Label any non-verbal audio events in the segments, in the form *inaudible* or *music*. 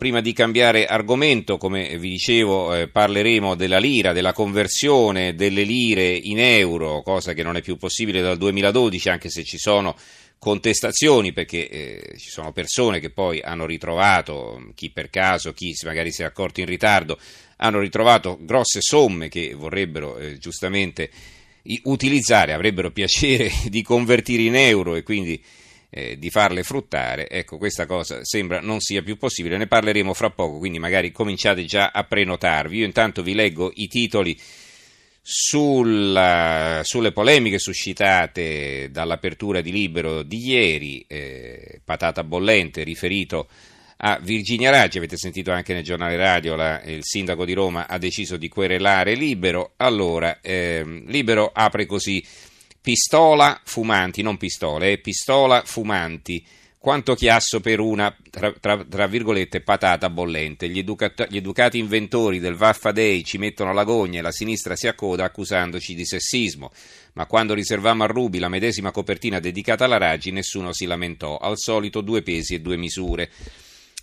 Prima di cambiare argomento, come vi dicevo, eh, parleremo della lira, della conversione delle lire in euro, cosa che non è più possibile dal 2012, anche se ci sono contestazioni, perché eh, ci sono persone che poi hanno ritrovato, chi per caso, chi magari si è accorto in ritardo, hanno ritrovato grosse somme che vorrebbero eh, giustamente utilizzare, avrebbero piacere *laughs* di convertire in euro e quindi eh, di farle fruttare, ecco questa cosa sembra non sia più possibile, ne parleremo fra poco, quindi magari cominciate già a prenotarvi. Io intanto vi leggo i titoli sulla, sulle polemiche suscitate dall'apertura di Libero di ieri, eh, patata bollente riferito a Virginia Raggi, avete sentito anche nel giornale radio, la, il sindaco di Roma ha deciso di querelare Libero, allora eh, Libero apre così Pistola fumanti, non pistole, eh, pistola fumanti. Quanto chiasso per una, tra, tra, tra virgolette, patata bollente. Gli, educat- gli, educati inventori del Vaffa ci mettono la gogna e la sinistra si accoda accusandoci di sessismo. Ma quando riservammo a Rubi la medesima copertina dedicata alla Raggi, nessuno si lamentò. Al solito due pesi e due misure.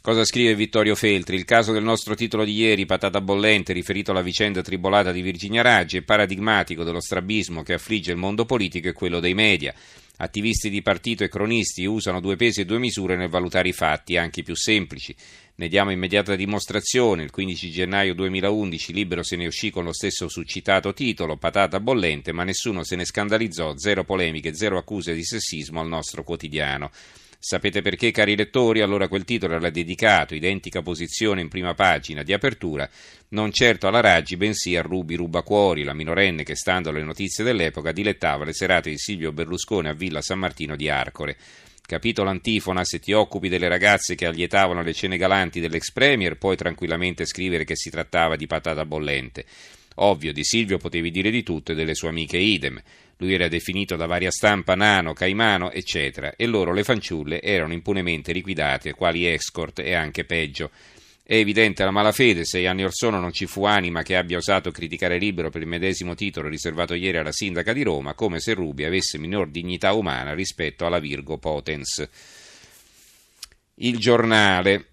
Cosa scrive Vittorio Feltri? Il caso del nostro titolo di ieri, patata bollente, riferito alla vicenda tribolata di Virginia Raggi, è paradigmatico dello strabismo che affligge il mondo politico e quello dei media. Attivisti di partito e cronisti usano due pesi e due misure nel valutare i fatti, anche i più semplici. Ne diamo immediata dimostrazione. Il 15 gennaio 2011 Libero se ne uscì con lo stesso succitato titolo, patata bollente, ma nessuno se ne scandalizzò, zero polemiche, zero accuse di sessismo al nostro quotidiano. Sapete perché, cari lettori? Allora quel titolo era dedicato, identica posizione in prima pagina di apertura, non certo alla Raggi, bensì a Rubi Rubacuori, la minorenne che, stando alle notizie dell'epoca, dilettava le serate di Silvio Berlusconi a Villa San Martino di Arcore. Capitolo antifona, se ti occupi delle ragazze che allietavano le cene galanti dell'ex premier, puoi tranquillamente scrivere che si trattava di patata bollente. Ovvio, di Silvio potevi dire di tutto e delle sue amiche idem. Lui era definito da varia stampa nano, caimano, eccetera, e loro, le fanciulle, erano impunemente liquidate, quali escort e anche peggio. È evidente la malafede, sei anni or sono non ci fu anima che abbia osato criticare libero per il medesimo titolo riservato ieri alla sindaca di Roma, come se Rubi avesse minor dignità umana rispetto alla Virgo Potens. Il giornale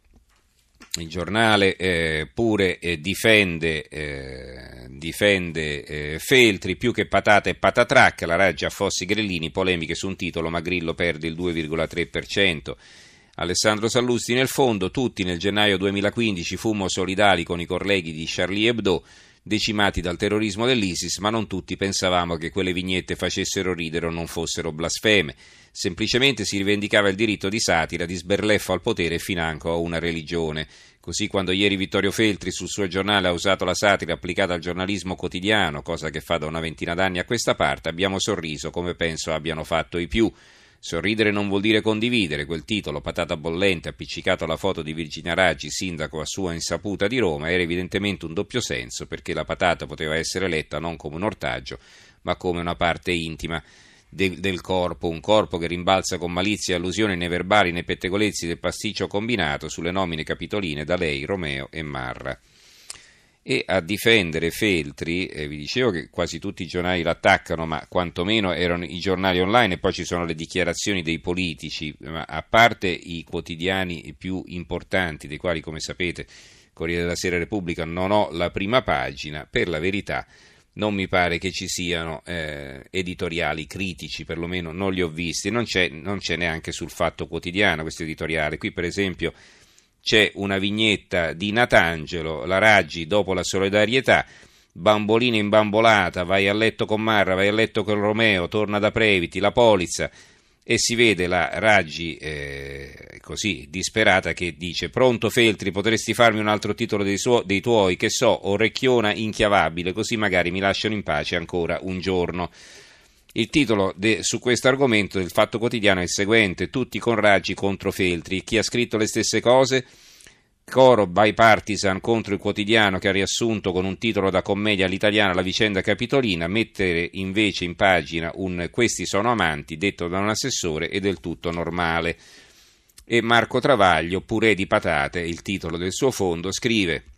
il giornale eh, pure eh, difende, eh, difende eh, Feltri più che patata e patatrac, la raggia Fossi Grellini, polemiche su un titolo, ma Grillo perde il 2,3%. Alessandro Sallusti nel fondo, tutti nel gennaio 2015 fummo solidali con i colleghi di Charlie Hebdo, decimati dal terrorismo dell'ISIS, ma non tutti pensavamo che quelle vignette facessero ridere o non fossero blasfeme. Semplicemente si rivendicava il diritto di satira, di sberleffo al potere e financo a una religione. Così quando ieri Vittorio Feltri sul suo giornale ha usato la satira applicata al giornalismo quotidiano, cosa che fa da una ventina d'anni a questa parte, abbiamo sorriso come penso abbiano fatto i più. Sorridere non vuol dire condividere, quel titolo, patata bollente, appiccicato alla foto di Virginia Raggi, sindaco a sua insaputa di Roma, era evidentemente un doppio senso, perché la patata poteva essere letta non come un ortaggio, ma come una parte intima del, del corpo, un corpo che rimbalza con malizia e allusione nei verbali, nei pettegolezzi del pasticcio combinato sulle nomine capitoline da lei, Romeo e Marra e a difendere Feltri, eh, vi dicevo che quasi tutti i giornali l'attaccano, ma quantomeno erano i giornali online e poi ci sono le dichiarazioni dei politici, ma a parte i quotidiani più importanti, dei quali come sapete Corriere della Sera Repubblica non ho la prima pagina, per la verità non mi pare che ci siano eh, editoriali critici, perlomeno non li ho visti, non c'è, non c'è neanche sul Fatto Quotidiano questo editoriale, qui per esempio c'è una vignetta di Natangelo, la Raggi dopo la solidarietà, bambolina imbambolata, vai a letto con Marra, vai a letto con Romeo, torna da Previti, la polizza e si vede la Raggi eh, così disperata che dice pronto Feltri potresti farmi un altro titolo dei, suo, dei tuoi? Che so orecchiona inchiavabile così magari mi lasciano in pace ancora un giorno il titolo de, su questo argomento del Fatto Quotidiano è il seguente: Tutti con Raggi contro Feltri. Chi ha scritto le stesse cose? Coro bipartisan contro il quotidiano che ha riassunto con un titolo da commedia all'italiana la vicenda capitolina, mettere invece in pagina un Questi sono amanti, detto da un assessore, è del tutto normale. E Marco Travaglio, purè di patate, il titolo del suo fondo, scrive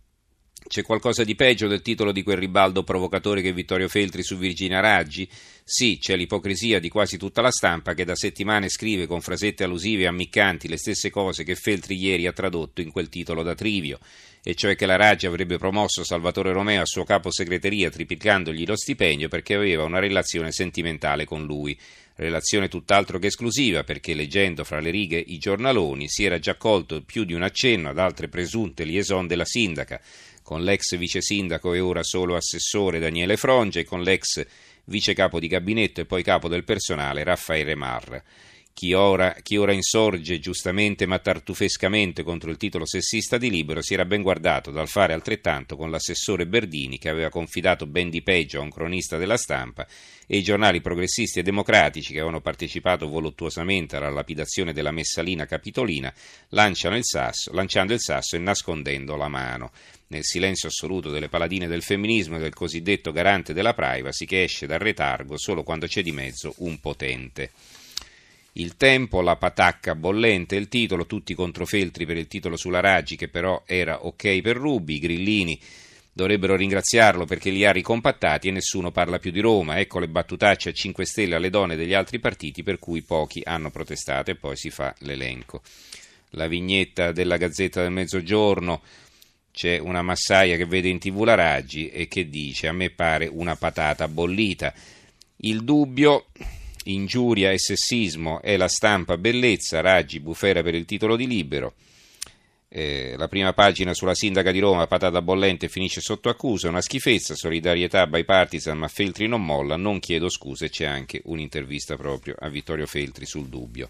C'è qualcosa di peggio del titolo di quel ribaldo provocatore che Vittorio Feltri su Virginia Raggi? Sì, c'è l'ipocrisia di quasi tutta la stampa che da settimane scrive con frasette allusive e ammiccanti le stesse cose che Feltri ieri ha tradotto in quel titolo da trivio, e cioè che la Raggi avrebbe promosso Salvatore Romeo a suo capo segreteria triplicandogli lo stipendio perché aveva una relazione sentimentale con lui. Relazione tutt'altro che esclusiva perché leggendo fra le righe i giornaloni si era già colto più di un accenno ad altre presunte liaison della sindaca con l'ex vice sindaco e ora solo assessore Daniele Fronge e con l'ex vice capo di gabinetto e poi capo del personale Raffaele Marra. Chi ora, chi ora, insorge giustamente ma tartufescamente contro il titolo sessista di Libero si era ben guardato dal fare altrettanto con l'assessore Berdini che aveva confidato ben di peggio a un cronista della stampa e i giornali progressisti e democratici che avevano partecipato voluttuosamente alla lapidazione della messalina capitolina il sasso, lanciando il sasso e nascondendo la mano nel silenzio assoluto delle paladine del femminismo e del cosiddetto garante della privacy che esce dal retargo solo quando c'è di mezzo un potente. Il tempo, la patacca bollente, il titolo, tutti contro Feltri per il titolo sulla Raggi che però era ok per Rubi, i grillini dovrebbero ringraziarlo perché li ha ricompattati e nessuno parla più di Roma, ecco le battutacce a 5 Stelle alle donne degli altri partiti per cui pochi hanno protestato e poi si fa l'elenco. La vignetta della Gazzetta del Mezzogiorno, c'è una massaia che vede in tv la Raggi e che dice a me pare una patata bollita. Il dubbio ingiuria e sessismo è la stampa bellezza, Raggi bufera per il titolo di libero. Eh, la prima pagina sulla sindaca di Roma, patata bollente, finisce sotto accusa, una schifezza, solidarietà bipartisan, ma Feltri non molla, non chiedo scuse, c'è anche un'intervista proprio a Vittorio Feltri sul dubbio.